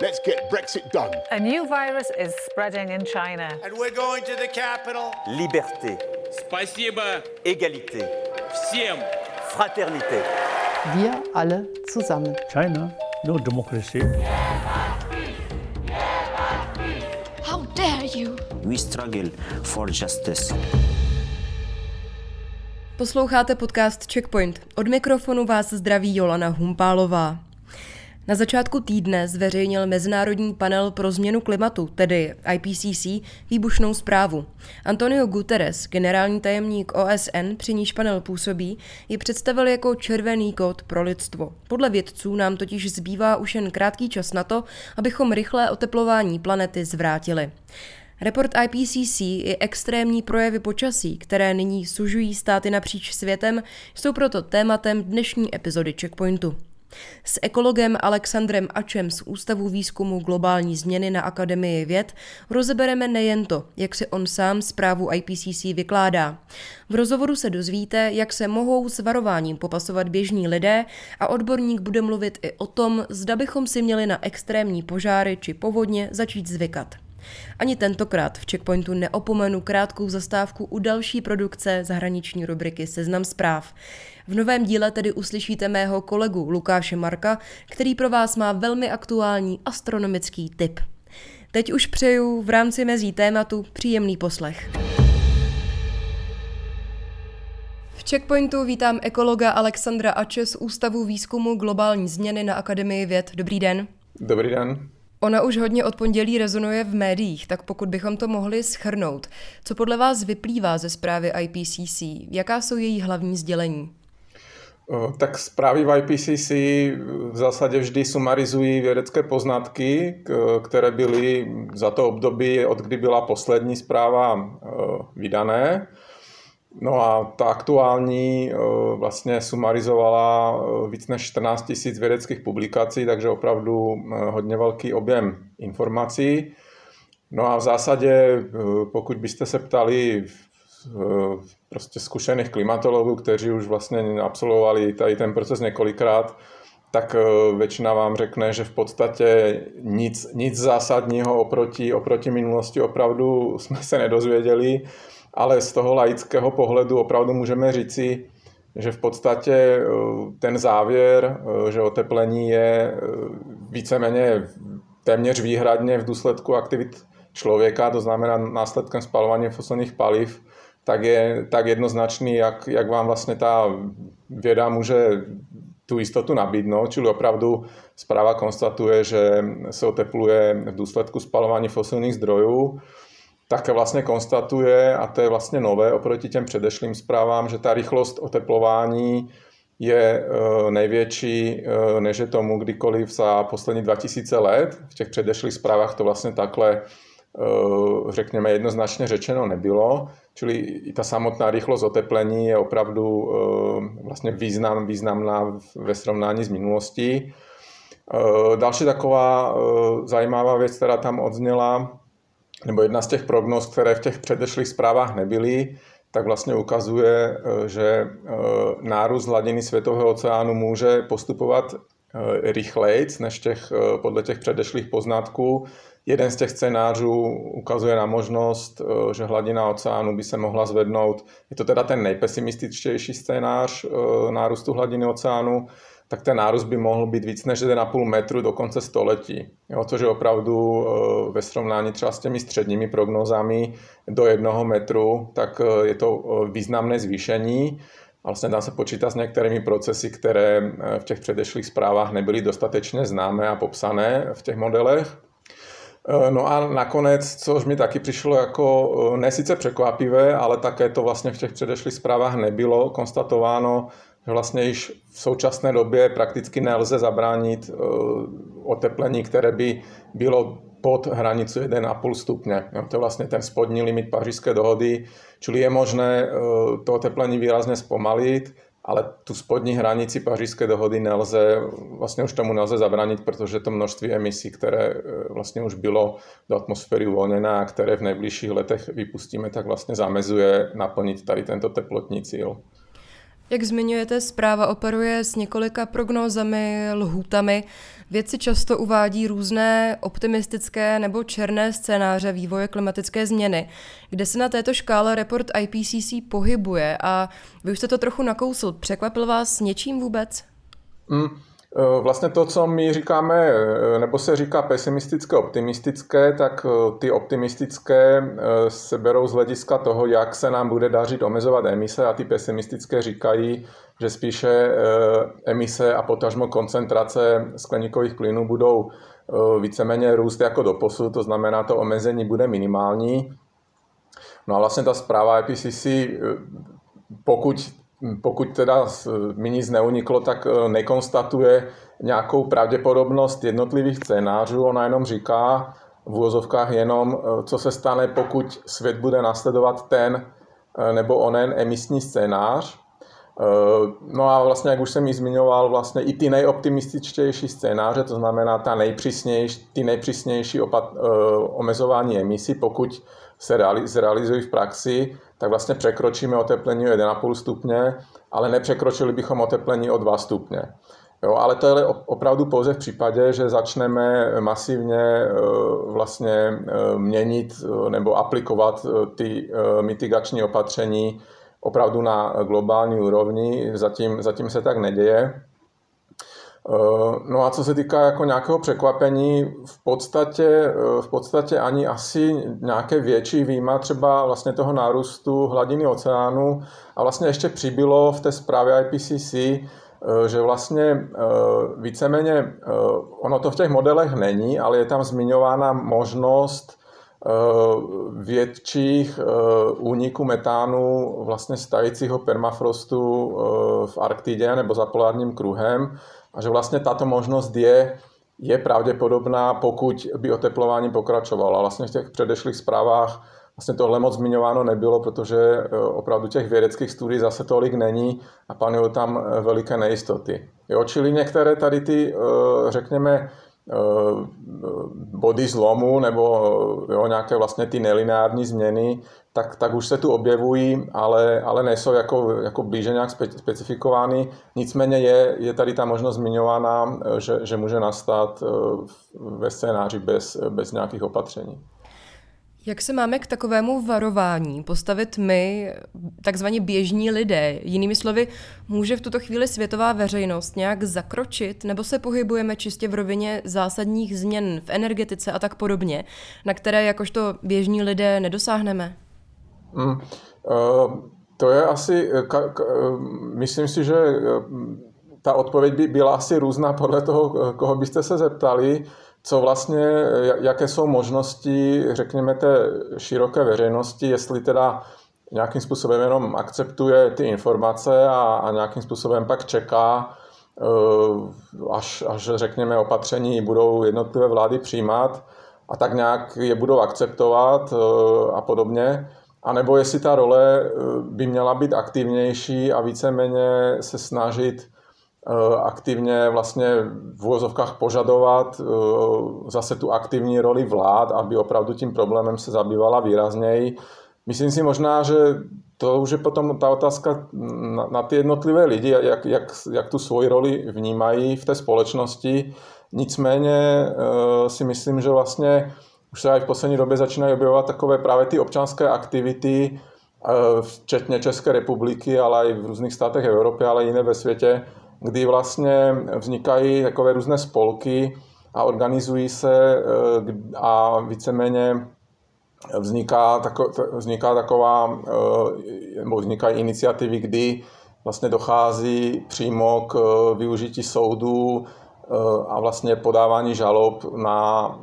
Let's get Brexit done. A new virus is spreading in China. And we're going to the capital. Liberté, Спасибо égalité, всем! fraternité. Wir alle zusammen. China, no democracy. How dare you? We struggle for justice. Posloucháte podcast Checkpoint. Od mikrofonu vás zdraví Jolana Humpálová. Na začátku týdne zveřejnil Mezinárodní panel pro změnu klimatu, tedy IPCC, výbušnou zprávu. Antonio Guterres, generální tajemník OSN, při níž panel působí, ji představil jako červený kód pro lidstvo. Podle vědců nám totiž zbývá už jen krátký čas na to, abychom rychlé oteplování planety zvrátili. Report IPCC i extrémní projevy počasí, které nyní sužují státy napříč světem, jsou proto tématem dnešní epizody Checkpointu. S ekologem Alexandrem Ačem z Ústavu výzkumu globální změny na Akademii věd rozebereme nejen to, jak si on sám zprávu IPCC vykládá. V rozhovoru se dozvíte, jak se mohou s varováním popasovat běžní lidé a odborník bude mluvit i o tom, zda bychom si měli na extrémní požáry či povodně začít zvykat. Ani tentokrát v Checkpointu neopomenu krátkou zastávku u další produkce zahraniční rubriky Seznam zpráv. V novém díle tedy uslyšíte mého kolegu Lukáše Marka, který pro vás má velmi aktuální astronomický tip. Teď už přeju v rámci mezí tématu příjemný poslech. V Checkpointu vítám ekologa Alexandra Ače z Ústavu výzkumu globální změny na Akademii věd. Dobrý den. Dobrý den. Ona už hodně od pondělí rezonuje v médiích, tak pokud bychom to mohli schrnout, co podle vás vyplývá ze zprávy IPCC? Jaká jsou její hlavní sdělení? Tak zprávy v IPCC v zásadě vždy sumarizují vědecké poznatky, které byly za to období, od kdy byla poslední zpráva vydané. No a ta aktuální vlastně sumarizovala víc než 14 000 vědeckých publikací, takže opravdu hodně velký objem informací. No a v zásadě, pokud byste se ptali prostě zkušených klimatologů, kteří už vlastně absolvovali tady ten proces několikrát, tak většina vám řekne, že v podstatě nic, nic zásadního oproti, oproti minulosti opravdu jsme se nedozvěděli ale z toho laického pohledu opravdu můžeme říci, že v podstatě ten závěr, že oteplení je víceméně téměř výhradně v důsledku aktivit člověka, to znamená následkem spalování fosilních paliv, tak je tak jednoznačný, jak, jak vám vlastně ta věda může tu jistotu nabídnout, čili opravdu zpráva konstatuje, že se otepluje v důsledku spalování fosilních zdrojů také vlastně konstatuje, a to je vlastně nové oproti těm předešlým zprávám, že ta rychlost oteplování je e, největší, e, než je tomu kdykoliv za poslední 2000 let. V těch předešlých zprávách to vlastně takhle, e, řekněme, jednoznačně řečeno nebylo. Čili i ta samotná rychlost oteplení je opravdu vlastně význam, významná ve srovnání s minulostí. Další taková zajímavá věc, která tam odzněla, nebo jedna z těch prognóz, které v těch předešlých zprávách nebyly, tak vlastně ukazuje, eh, že eh, nárůst hladiny světového oceánu může postupovat eh, rychleji než těch, podle těch předešlých poznatků. Jeden z těch scénářů ukazuje na možnost, že hladina oceánu by se mohla zvednout. Je to teda ten nejpesimističtější scénář nárůstu hladiny oceánu, tak ten nárůst by mohl být víc než 1,5 metru do konce století. Jo, což je opravdu eh, ve srovnání třeba s těmi středními prognozami do jednoho metru, tak eh, je to eh, významné zvýšení. A vlastně dá se počítat s některými procesy, které v těch předešlých zprávách nebyly dostatečně známé a popsané v těch modelech. No a nakonec, což mi taky přišlo jako ne sice překvapivé, ale také to vlastně v těch předešlých zprávách nebylo konstatováno, že vlastně již v současné době prakticky nelze zabránit eh, oteplení, které by bylo pod hranicu 1,5 stupně. To je vlastně ten spodní limit pařížské dohody, čili je možné to oteplení výrazně zpomalit, ale tu spodní hranici pařížské dohody nelze, vlastně už tomu nelze zabránit, protože to množství emisí, které vlastně už bylo do atmosféry uvolněné a které v nejbližších letech vypustíme, tak vlastně zamezuje naplnit tady tento teplotní cíl. Jak zmiňujete, zpráva operuje s několika prognózami, lhůtami. Vědci často uvádí různé optimistické nebo černé scénáře vývoje klimatické změny, kde se na této škále report IPCC pohybuje a vy už jste to trochu nakousl. Překvapil vás něčím vůbec? Mm. Eh, vlastně to, co my říkáme, eh, nebo se říká pesimistické, optimistické, tak eh, ty optimistické se berou z hlediska toho, jak se nám bude dařit omezovat emise a ty pesimistické říkají, že spíše emise a potažmo koncentrace skleníkových plynů budou víceméně růst jako do posud, to znamená, to omezení bude minimální. No a vlastně ta zpráva IPCC, pokud pokud teda mi nic neuniklo, tak e, nekonstatuje nějakou pravděpodobnost jednotlivých scénářů, ona jenom říká v úvozovkách jenom, e, co se stane, pokud svět bude nasledovat ten e, nebo onen emisní scénář. No a vlastně, jak už jsem ji zmiňoval, vlastně i ty nejoptimističtější scénáře, to znamená ta nejpřísnější, ty nejpřísnější opat, omezování emisí, pokud se zrealizují v praxi, tak vlastně překročíme oteplení o 1,5 stupně, ale nepřekročili bychom oteplení o 2 stupně. Jo, ale to je opravdu pouze v případě, že začneme masivně e, vlastně e, měnit e, nebo aplikovat ty mitigační opatření opravdu na globální úrovni. Zatím, zatím se tak neděje. Eh, no a co se týká jako nějakého překvapení, v podstatě, eh, v podstatě ani asi nějaké větší výjima třeba vlastně toho nárůstu hladiny oceánu. A vlastně ještě přibylo v té zprávě IPCC, eh, že vlastně víceméně, ono to v těch modelech není, ale je tam zmiňována možnost větších úniků metánu vlastně stajícího permafrostu v Arktidě nebo za polárním kruhem, a že vlastně tato možnost je, je pravděpodobná, pokud by oteplování pokračovalo. A vlastně v těch předešlých zprávách vlastně tohle moc zmiňováno nebylo, protože e, opravdu těch vědeckých studií zase tolik není a panují tam e, veliké nejistoty. Jo, čili některé tady ty, e, řekněme, body zlomu nebo jo, nějaké vlastně ty nelineární změny, tak, tak už se tu objevují, ale, ale nejsou jako, jako blíže nějak spe, specifikovány. Nicméně je, je tady ta možnost zmiňována, že, že může nastat ve scénáři bez, bez nějakých opatření. Jak se máme k takovému varování postavit my, takzvaně běžní lidé? Jinými slovy, může v tuto chvíli světová veřejnost nějak zakročit, nebo se pohybujeme čistě v rovině zásadních změn v energetice a tak podobně, na které jakožto běžní lidé nedosáhneme? Mm, uh, to je asi, ka, ka, myslím si, že ta odpověď by byla asi různá podle toho, koho byste se zeptali co vlastně, jaké jsou možnosti, řekněme, té široké veřejnosti, jestli teda nějakým způsobem jenom akceptuje ty informace a, a nějakým způsobem pak čeká, eh, až, až řekněme opatření budou jednotlivé vlády přijímat a tak nějak je budou akceptovat eh, a podobně. A nebo jestli ta role eh, by měla být aktivnější a víceméně se snažit Eh, aktivně vlastně v úvozovkách požadovat eh, zase tu aktivní roli vlád, aby opravdu tím problémem se zabývala výrazněji. Myslím si možná, že to už je potom ta otázka na, na ty jednotlivé lidi, jak, jak, jak tu svoji roli vnímají v té společnosti. Nicméně si myslím, že vlastně už se i v poslední době začínají objevovat takové právě ty občanské aktivity, včetně České republiky, ale i v různých státech Evropy, ale i jiné ve světě, kdy vlastně vznikají takové různé spolky a organizují se eh, a víceméně vzniká, tako, vzniká taková, eh, nebo vznikají iniciativy, kdy vlastně dochází přímo k eh, využití soudů a vlastně podávání žalob na,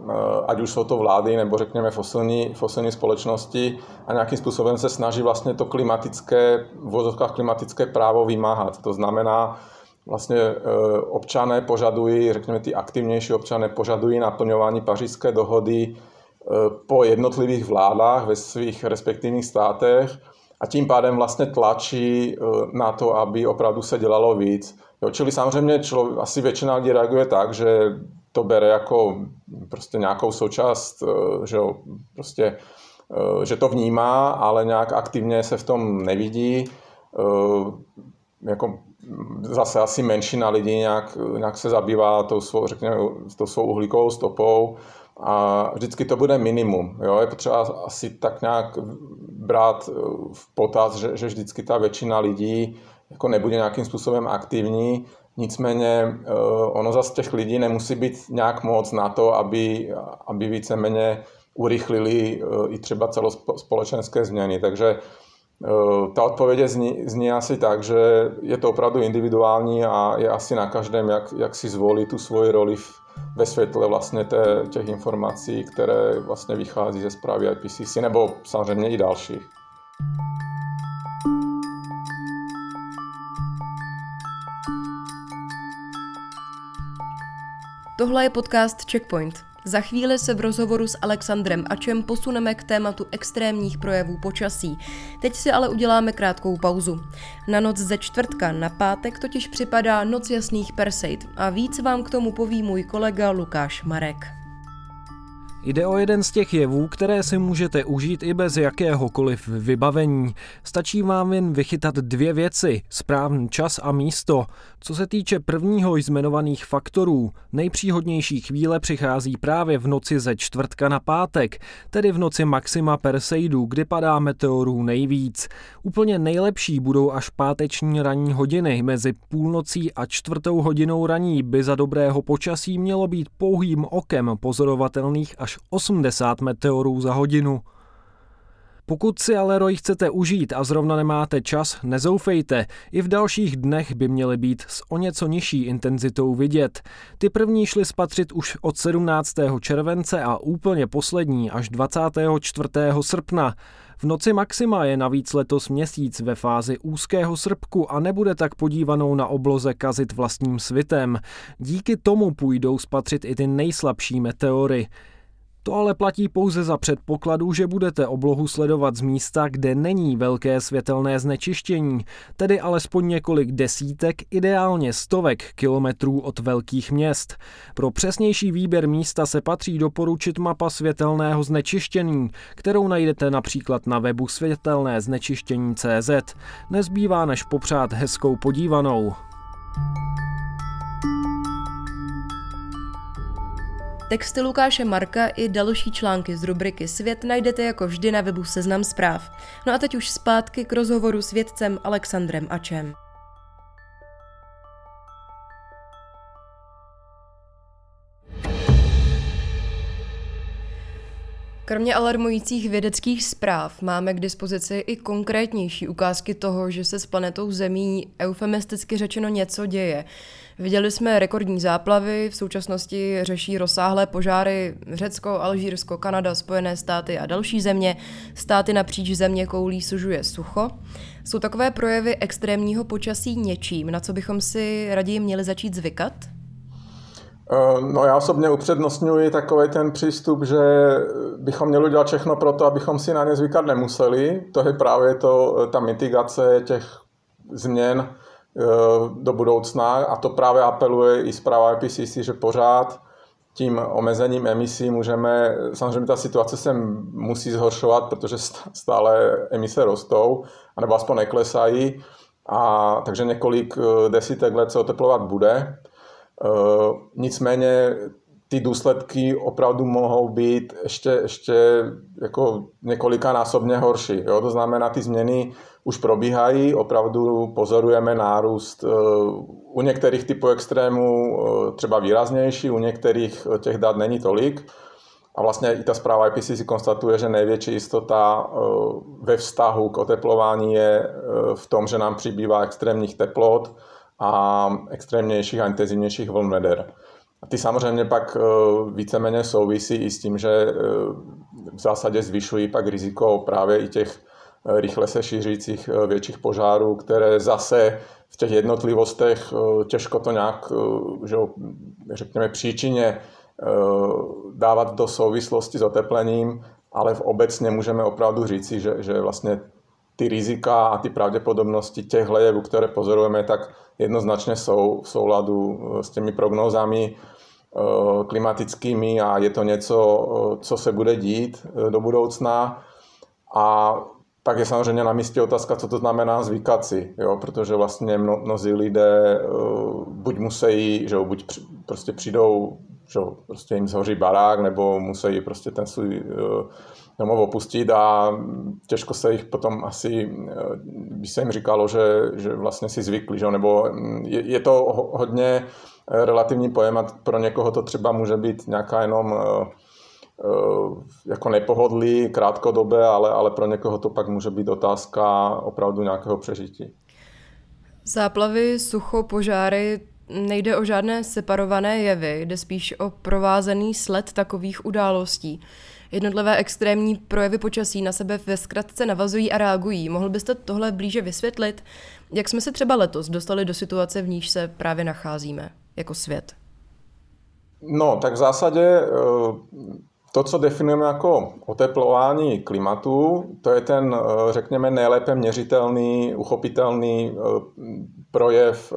ať už jsou to vlády, nebo řekněme fosilní, fosilní společnosti a nějakým způsobem se snaží vlastně to klimatické, v vozovkách klimatické právo vymáhat. To znamená, vlastně občané požadují, řekněme ty aktivnější občané požadují naplňování pařížské dohody po jednotlivých vládách ve svých respektivních státech a tím pádem vlastně tlačí na to, aby opravdu se dělalo víc. Jo, čili samozřejmě člo, asi většina lidí reaguje tak, že to bere jako prostě nějakou součást, že jo, prostě Eh, že to vnímá, ale nějak aktivně se v tom nevidí. Eh, jako zase asi menšina lidí nějak, nějak se zabývá tou svou, řekněme, tou svou uhlíkovou stopou a vždycky to bude minimum. Jo? Je potřeba asi tak nějak brát eh, v potaz, že, že vždycky ta většina lidí jako nebude nějakým způsobem aktivní, nicméně ono zase těch lidí nemusí být nějak moc na to, aby, aby víceméně urychlili eh, i třeba celospolečenské změny. Takže eh, ta odpověď zní, zní asi tak, že je to opravdu individuální a je asi na každém, jak, jak si zvolí tu svoji roli v, ve světle vlastně té, těch informací, které vlastně vychází ze zprávy IPCC, nebo samozřejmě i dalších. Tohle je podcast Checkpoint. Za chvíli se v rozhovoru s Alexandrem Ačem posuneme k tématu extrémních projevů počasí. Teď si ale uděláme krátkou pauzu. Na noc ze čtvrtka na pátek totiž připadá Noc jasných Perseid a víc vám k tomu poví můj kolega Lukáš Marek. Jde o jeden z těch jevů, které si můžete užít i bez jakéhokoliv vybavení. Stačí vám jen vychytat dvě věci, správný čas a místo. Co se týče prvního jmenovaných faktorů, nejpříhodnější chvíle přichází právě v noci ze čtvrtka na pátek, tedy v noci maxima Perseidu, kdy padá meteorů nejvíc. Úplně nejlepší budou až páteční ranní hodiny. Mezi půlnocí a čtvrtou hodinou raní by za dobrého počasí mělo být pouhým okem pozorovatelných až 80 meteorů za hodinu. Pokud si ale roj chcete užít a zrovna nemáte čas, nezoufejte. I v dalších dnech by měly být s o něco nižší intenzitou vidět. Ty první šly spatřit už od 17. července a úplně poslední až 24. srpna. V noci maxima je navíc letos měsíc ve fázi úzkého srpku a nebude tak podívanou na obloze kazit vlastním svitem. Díky tomu půjdou spatřit i ty nejslabší meteory. To ale platí pouze za předpokladu, že budete oblohu sledovat z místa, kde není velké světelné znečištění, tedy alespoň několik desítek, ideálně stovek kilometrů od velkých měst. Pro přesnější výběr místa se patří doporučit mapa světelného znečištění, kterou najdete například na webu světelné znečištění CZ. Nezbývá než popřát hezkou podívanou. Texty Lukáše Marka i další články z rubriky Svět najdete jako vždy na webu Seznam zpráv. No a teď už zpátky k rozhovoru s vědcem Alexandrem Ačem. Kromě alarmujících vědeckých zpráv máme k dispozici i konkrétnější ukázky toho, že se s planetou Zemí eufemisticky řečeno něco děje. Viděli jsme rekordní záplavy, v současnosti řeší rozsáhlé požáry Řecko, Alžírsko, Kanada, Spojené státy a další země. Státy napříč země koulí sužuje sucho. Jsou takové projevy extrémního počasí něčím, na co bychom si raději měli začít zvykat? Eh, no já osobně upřednostňuji takový ten přístup, že bychom měli dělat všechno pro to, abychom si na ně zvykat nemuseli. To je právě to, eh, ta mitigace těch změn eh, do budoucna a to právě apeluje i zpráva IPCC, že pořád tím omezením emisí můžeme, samozřejmě ta situace se musí zhoršovat, protože stále emise rostou, anebo aspoň neklesají, a takže několik desítek let se oteplovat bude. Eh, nicméně ty důsledky opravdu mohou být ještě, ještě jako několikanásobně horší. Jo? To znamená, ty změny už probíhají, opravdu pozorujeme nárůst eh, u některých typů extrémů eh, třeba výraznější, u některých těch dat není tolik. A vlastně i ta zpráva IPCC konstatuje, že největší jistota ve vztahu k oteplování je v tom, že nám přibývá extrémních teplot, a extrémnějších a intenzivnějších vln veder. A ty samozřejmě pak e, víceméně souvisí i s tím, že e, v zásadě zvyšují pak riziko právě i těch rychle se šířících větších požárů, které zase v těch jednotlivostech těžko to nějak, že, řekněme, příčině dávat do souvislosti s oteplením, ale v obecně můžeme opravdu říci, že, že vlastně ty rizika a ty pravděpodobnosti těch lejevů, které pozorujeme, tak jednoznačně jsou v souladu s těmi prognózami klimatickými a je to něco, co se bude dít do budoucna. A tak je samozřejmě na místě otázka, co to znamená zvykat si, jo? protože vlastně mno, mnozí lidé buď musí, že jo, buď prostě přijdou že prostě jim zhoří barák, nebo musí prostě ten svůj eh, domov opustit a těžko se jich potom asi, eh, by se jim říkalo, že, že vlastně si zvykli, že? nebo mm, je, je to hodně eh, relativní pojem a pro někoho to třeba může být nějaká jenom jako nepohodlí krátkodobé, ale, ale pro někoho to pak může být otázka opravdu nějakého přežití. Záplavy, sucho, požáry, nejde o žádné separované jevy, jde spíš o provázený sled takových událostí. Jednotlivé extrémní projevy počasí na sebe ve zkratce navazují a reagují. Mohl byste tohle blíže vysvětlit? Jak jsme se třeba letos dostali do situace, v níž se právě nacházíme jako svět? No, tak v zásadě eh, to, co definujeme jako oteplování klimatu, to je ten, eh, řekněme, nejlépe měřitelný, uchopitelný eh, projev eh,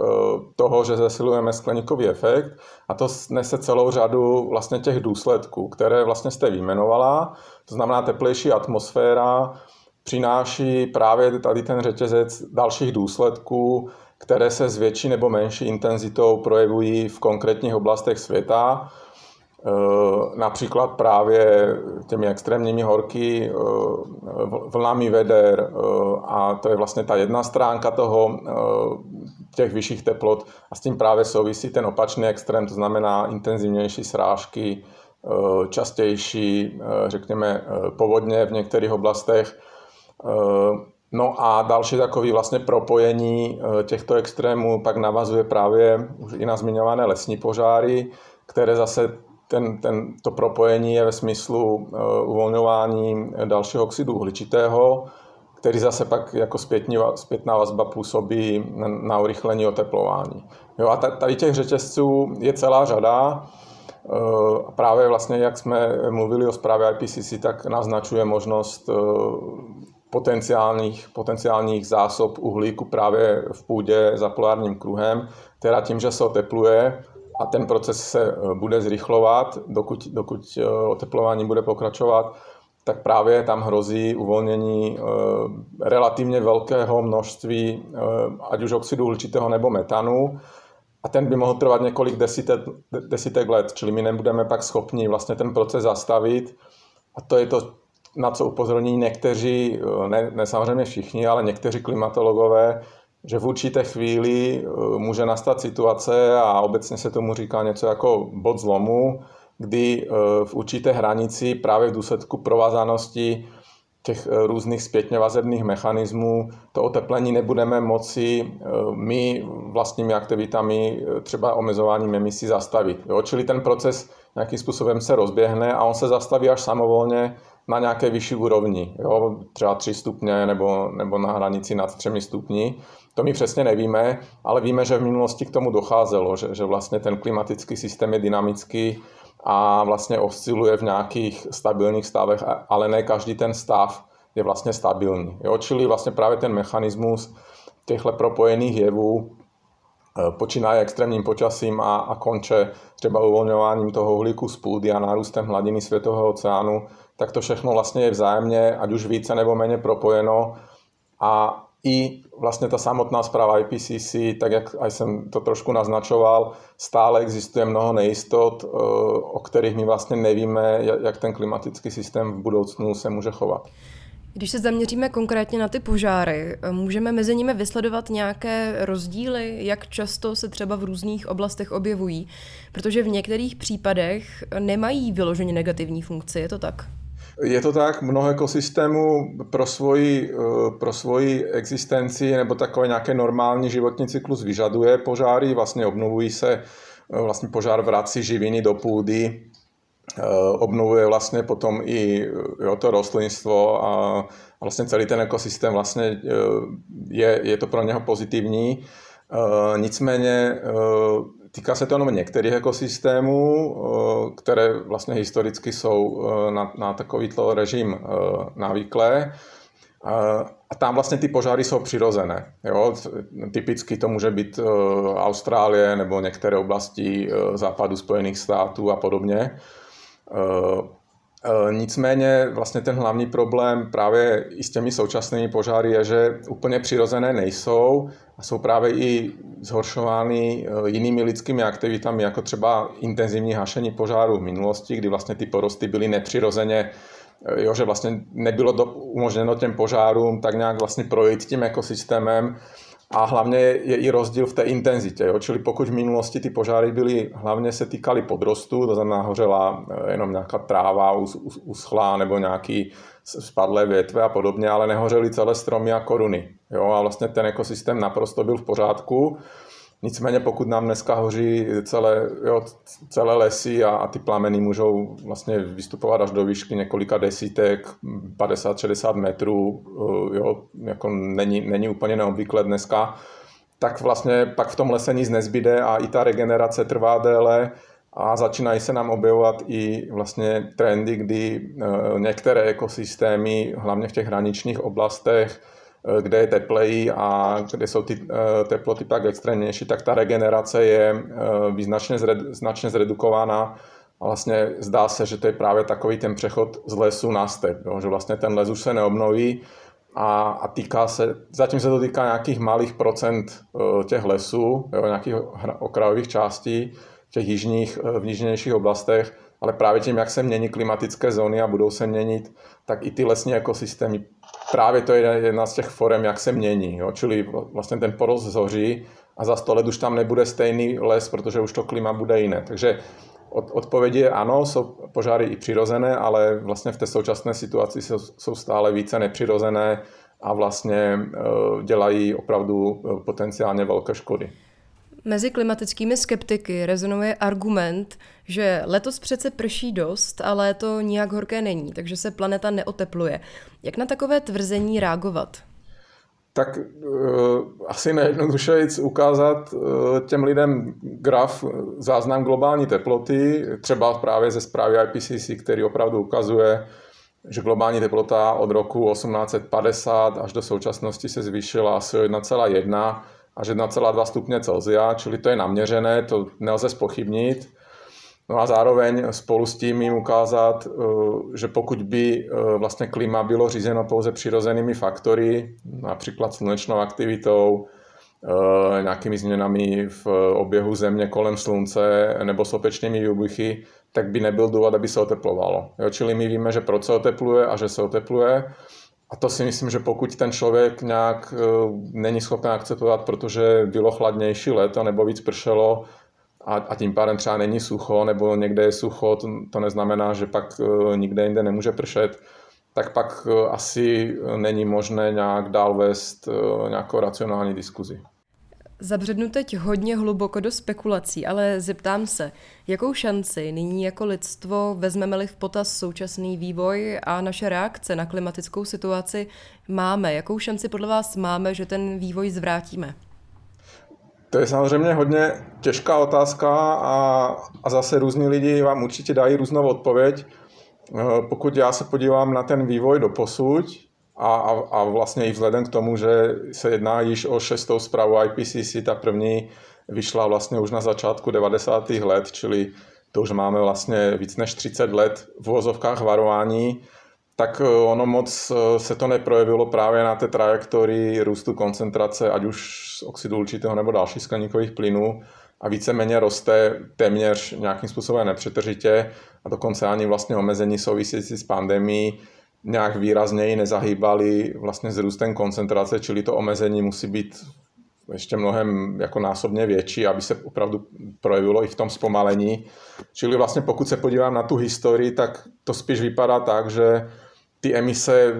toho, že zesilujeme skleníkový efekt a to nese celou řadu vlastně těch důsledků, které vlastně jste vyjmenovala. To znamená teplejší atmosféra, přináší právě tady ten řetězec dalších důsledků, které se s větší nebo menší intenzitou projevují v konkrétních oblastech světa například právě těmi extrémními horky, eh, vlnami veder eh, a to je vlastně ta jedna stránka toho, těch vyšších teplot a s tím právě souvisí ten opačný extrém, to znamená intenzivnější srážky, častější, řekněme, povodně v některých oblastech. No a další takový vlastně propojení těchto extrémů pak navazuje právě už i na zmiňované lesní požáry, které zase ten, ten, to propojení je ve smyslu uh, uvolňování dalšího oxidu uhličitého, který zase pak jako zpětní, zpětná vazba působí na, na urychlení oteplování. Jo, a tady těch řetězců je celá řada. Uh, právě vlastně, jak jsme mluvili o zprávě IPCC, tak naznačuje možnost uh, potenciálních, potenciálních zásob uhlíku právě v půdě za polárním kruhem, která tím, že se otepluje, a ten proces se eh, bude zrychlovat, dokud, dokud eh, oteplování bude pokračovat, tak právě tam hrozí uvolnění eh, relativně velkého množství ať už oxidu uhličitého nebo metanu. A ten by mohl trvat několik desítek, desítek let, čili my nebudeme pak schopni vlastně ten proces zastavit. A to je to, na co upozorní někteří, ne, ne samozřejmě všichni, ale někteří klimatologové, že v určité chvíli eh, může nastat situace a obecně se tomu říká něco jako bod zlomu, kdy eh, v určité hranici právě v důsledku provázanosti těch eh, různých zpětně vazebných mechanismů to oteplení nebudeme moci my vlastními aktivitami, třeba omezováním emisí zastavit. Jo? Čili ten proces nějakým způsobem se rozběhne a on se zastaví až samovolně na nějaké vyšší úrovni, jo? třeba 3 stupně nebo, nebo na hranici nad 3 stupni. To my přesně nevíme, ale víme, že v minulosti k tomu docházelo, že, že vlastně ten klimatický systém je dynamický a vlastně osciluje v nějakých stabilních stavech, ale ne každý ten stav je vlastně stabilní. Jo? Čili vlastně právě ten mechanismus těchto propojených jevů eh, počínaje extrémním počasím a, a konče třeba uvolňováním toho uhlíku z půdy a nárůstem hladiny světového oceánu, tak to všechno vlastně je vzájemně, ať už více nebo méně propojeno a i vlastně ta samotná zpráva IPCC, tak jak jsem to trošku naznačoval, stále existuje mnoho nejistot, eh, o kterých my vlastně nevíme, jak ten klimatický systém v budoucnu se může chovat. Když se zaměříme konkrétně na ty požáry, můžeme mezi nimi vysledovat nějaké rozdíly, jak často se třeba v různých oblastech objevují, protože v některých případech nemají vyloženě negativní funkci, je to tak? Je to tak, mnoho ekosystémů pro svoji, eh, pro svoji existenci nebo takový nějaký normální životní cyklus vyžaduje požáry, vlastně obnovují se, eh, vlastně požár vrací živiny do půdy obnovuje vlastně potom i jo, to rostlinstvo a vlastně celý ten ekosystém vlastně je, je to pro něho pozitivní. Nicméně týká se to jenom některých ekosystémů, které vlastně historicky jsou na, na takovýto režim návyklé. A tam vlastně ty požáry jsou přirozené. Jo? Typicky to může být Austrálie nebo některé oblasti západu Spojených států a podobně. E, nicméně vlastně ten hlavní problém právě i s těmi současnými požáry je, že úplně přirozené nejsou a jsou právě i zhoršovány jinými lidskými aktivitami, jako třeba intenzivní hašení požáru v minulosti, kdy vlastně ty porosty byly nepřirozeně jo, že vlastně nebylo do, umožněno těm požárům tak nějak vlastně projít tím ekosystémem a hlavně je i rozdíl v té intenzitě. Jo? Čili pokud v minulosti ty požáry byly, hlavně se týkaly podrostu, to znamená hořela eh, jenom nějaká tráva uschlá nebo nějaký spadlé větve a podobně, ale nehořely celé stromy a koruny. Jo? A vlastně ten ekosystém naprosto byl v pořádku Nicméně pokud nám dneska hoří celé, jo, celé lesy a, a ty plameny můžou vlastně vystupovat až do výšky několika desítek, 50-60 metrů, eh, jo, jako není, není úplně neobvyklé dneska, tak vlastně pak v tom lese nic nezbyde a i ta regenerace trvá déle a začínají se nám objevovat i vlastně trendy, kdy eh, některé ekosystémy, hlavně v těch hraničních oblastech, kde je tepleji a kde jsou ty eh, teploty tak extrémnější, tak ta regenerace je eh, význačně značně zredukována. A vlastně zdá se, že to je právě takový ten přechod z lesu na step, jo, že vlastně ten les už se neobnoví a, a týká se, zatím se to týká nějakých malých procent těch lesů, jo, nějakých okrajových částí, těch jižních, v jižnějších oblastech, ale právě tím, jak se mění klimatické zóny a budou se měnit, tak i ty lesní ekosystémy právě to je jedna z těch forem, jak se mění. Jo? Čili vlastně ten porost zhoří a za 100 let už tam nebude stejný les, protože už to klima bude jiné. Takže od, odpovědi je ano, jsou požáry i přirozené, ale vlastně v té současné situaci jsou, jsou stále více nepřirozené a vlastně uh, dělají opravdu e, potenciálně velké škody. Mezi klimatickými skeptiky rezonuje argument, že letos přece prší dost, ale to nijak horké není, takže se planeta neotepluje. Jak na takové tvrzení reagovat? Tak uh, asi nejjednodušeji ukázat uh, těm lidem graf, záznam globální teploty, třeba právě ze zprávy IPCC, který opravdu ukazuje, že globální teplota od roku 1850 až do současnosti se zvýšila asi o 1,1 až 1,2 stupně Celsia, čili to je naměřené, to nelze spochybnit. No a zároveň spolu s tím jim ukázat, eh, že pokud by eh, vlastně klima bylo řízeno pouze přirozenými faktory, například slunečnou aktivitou, eh, nějakými změnami v oběhu země kolem slunce nebo sopečnými výbuchy, tak by nebyl důvod, aby se oteplovalo. Jo, čili my víme, že proč se otepluje a že se otepluje. A to si myslím, že pokud ten člověk nějak není schopen akceptovat, protože bylo chladnější léto nebo víc pršelo, a, a tím pádem třeba není sucho, nebo někde je sucho, to, to neznamená, že pak uh, nikde jinde nemůže pršet, tak pak uh, asi není možné nějak dál vést nějakou racionální diskuzi. Zabřednu teď hodně hluboko do spekulací, ale zeptám se, jakou šanci nyní jako lidstvo vezmeme-li v potaz současný vývoj a naše reakce na klimatickou situaci máme? Jakou šanci podle vás máme, že ten vývoj zvrátíme? To je samozřejmě hodně těžká otázka a, a zase různí lidi vám určitě dají různou odpověď. Eh, pokud já se podívám na ten vývoj do posud a, a, a vlastně i vzhledem k tomu, že se jedná již o šestou zprávu IPCC, ta první vyšla vlastně už na začátku 90. let, čili to už máme vlastně víc než 30 let v vozovkách varování, tak eh, ono moc eh, se to neprojevilo právě na té trajektorii růstu koncentrace, ať už oxidu určitého nebo dalších skleníkových plynů a víceméně roste téměř nějakým způsobem nepřetržitě a dokonce ani vlastně omezení související s pandemí nějak výrazněji nezahýbali vlastně s růstem koncentrace, čili to omezení musí být ještě mnohem jako násobně větší, aby se opravdu projevilo i v tom zpomalení. Čili vlastně pokud se podívám na tu historii, tak to spíš vypadá tak, že ty emise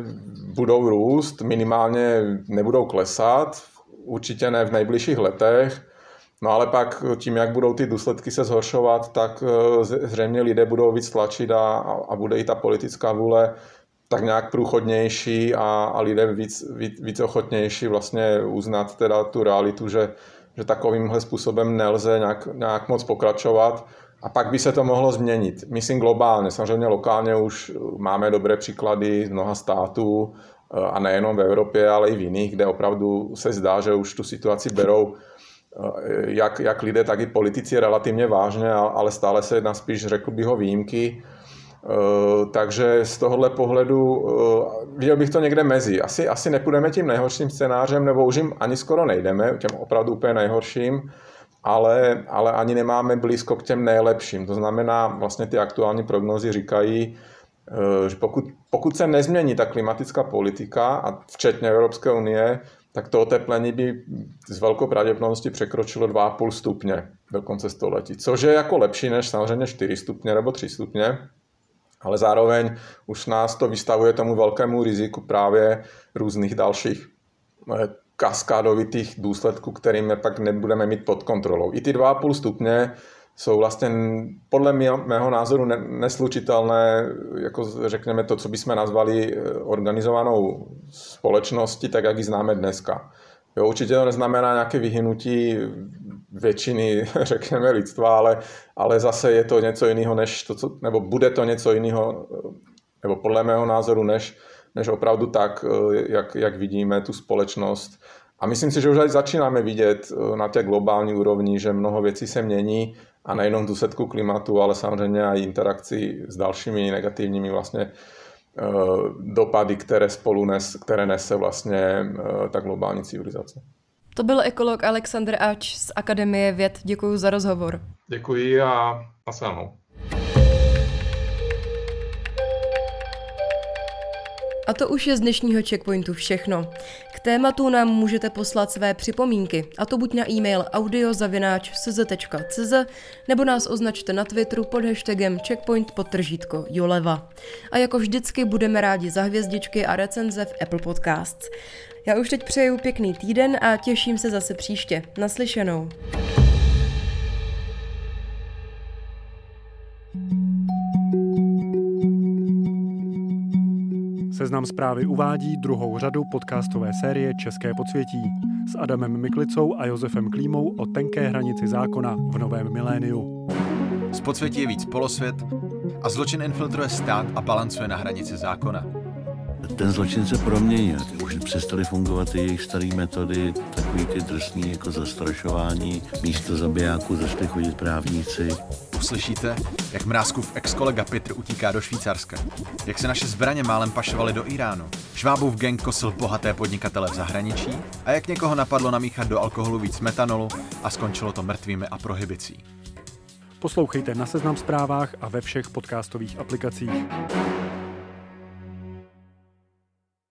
budou růst, minimálně nebudou klesat, určitě ne v nejbližších letech No ale pak tím, jak budou ty důsledky se zhoršovat, tak zřejmě lidé budou víc tlačit a, a bude i ta politická vůle tak nějak průchodnější a, a lidé víc, víc, víc ochotnější vlastně uznat teda tu realitu, že, že takovýmhle způsobem nelze nějak, nějak moc pokračovat. A pak by se to mohlo změnit. Myslím globálně, samozřejmě lokálně už máme dobré příklady z mnoha států a nejenom v Evropě, ale i v jiných, kde opravdu se zdá, že už tu situaci berou jak, jak lidé, tak i politici relativně vážně, ale stále se jedná spíš, řekl bych ho, výjimky. Eh, takže z tohohle pohledu eh, viděl bych to někde mezi. Asi, asi nepůjdeme tím nejhorším scénářem, nebo už jim ani skoro nejdeme, těm opravdu úplně nejhorším, ale, ale ani nemáme blízko k těm nejlepším. To znamená, vlastně ty aktuální prognozy říkají, eh, že pokud, pokud se nezmění ta klimatická politika, a včetně Evropské unie, tak to oteplení by s velkou pravděpodobností překročilo 2,5 stupně do konce století, což je jako lepší než samozřejmě 4 stupně nebo 3 stupně, ale zároveň už nás to vystavuje tomu velkému riziku právě různých dalších eh, kaskádovitých důsledků, kterými pak nebudeme mít pod kontrolou. I ty 2,5 stupně jsou vlastně podle mého názoru neslučitelné, jako řekněme to, co bychom nazvali eh, organizovanou společností, tak jak ji známe dneska. Jo, určitě to neznamená nějaké vyhynutí většiny, řekněme, lidstva, ale, ale zase je to něco jiného, než to, co, nebo bude to něco jiného, nebo podle mého názoru, než, než opravdu tak, jak, jak vidíme tu společnost. A myslím si, že už začínáme vidět na té globální úrovni, že mnoho věcí se mění a nejenom v důsledku klimatu, ale samozřejmě i interakci s dalšími negativními vlastně dopady, které spolu nes, které nese vlastně ta globální civilizace. To byl ekolog Alexander Ač z Akademie věd. Děkuji za rozhovor. Děkuji a nasledanou. A to už je z dnešního checkpointu všechno. K tématu nám můžete poslat své připomínky, a to buď na e-mail audiozavináč.cz nebo nás označte na Twitteru pod hashtagem checkpoint podtržítko Joleva. A jako vždycky budeme rádi za hvězdičky a recenze v Apple Podcasts. Já už teď přeju pěkný týden a těším se zase příště. Naslyšenou. Seznam zprávy uvádí druhou řadu podcastové série České podsvětí s Adamem Miklicou a Josefem Klímou o tenké hranici zákona v novém miléniu. Z podsvětí je víc polosvět a zločin infiltruje stát a balancuje na hranici zákona ten zločin se proměnil. Už přestaly fungovat ty jejich staré metody, takový ty drsný jako zastrašování. Místo zabijáků začali chodit právníci. Uslyšíte, jak Mrázkův ex-kolega Petr utíká do Švýcarska. Jak se naše zbraně málem pašovaly do Iránu. Švábův gang kosil bohaté podnikatele v zahraničí a jak někoho napadlo namíchat do alkoholu víc metanolu a skončilo to mrtvými a prohibicí. Poslouchejte na Seznam zprávách a ve všech podcastových aplikacích.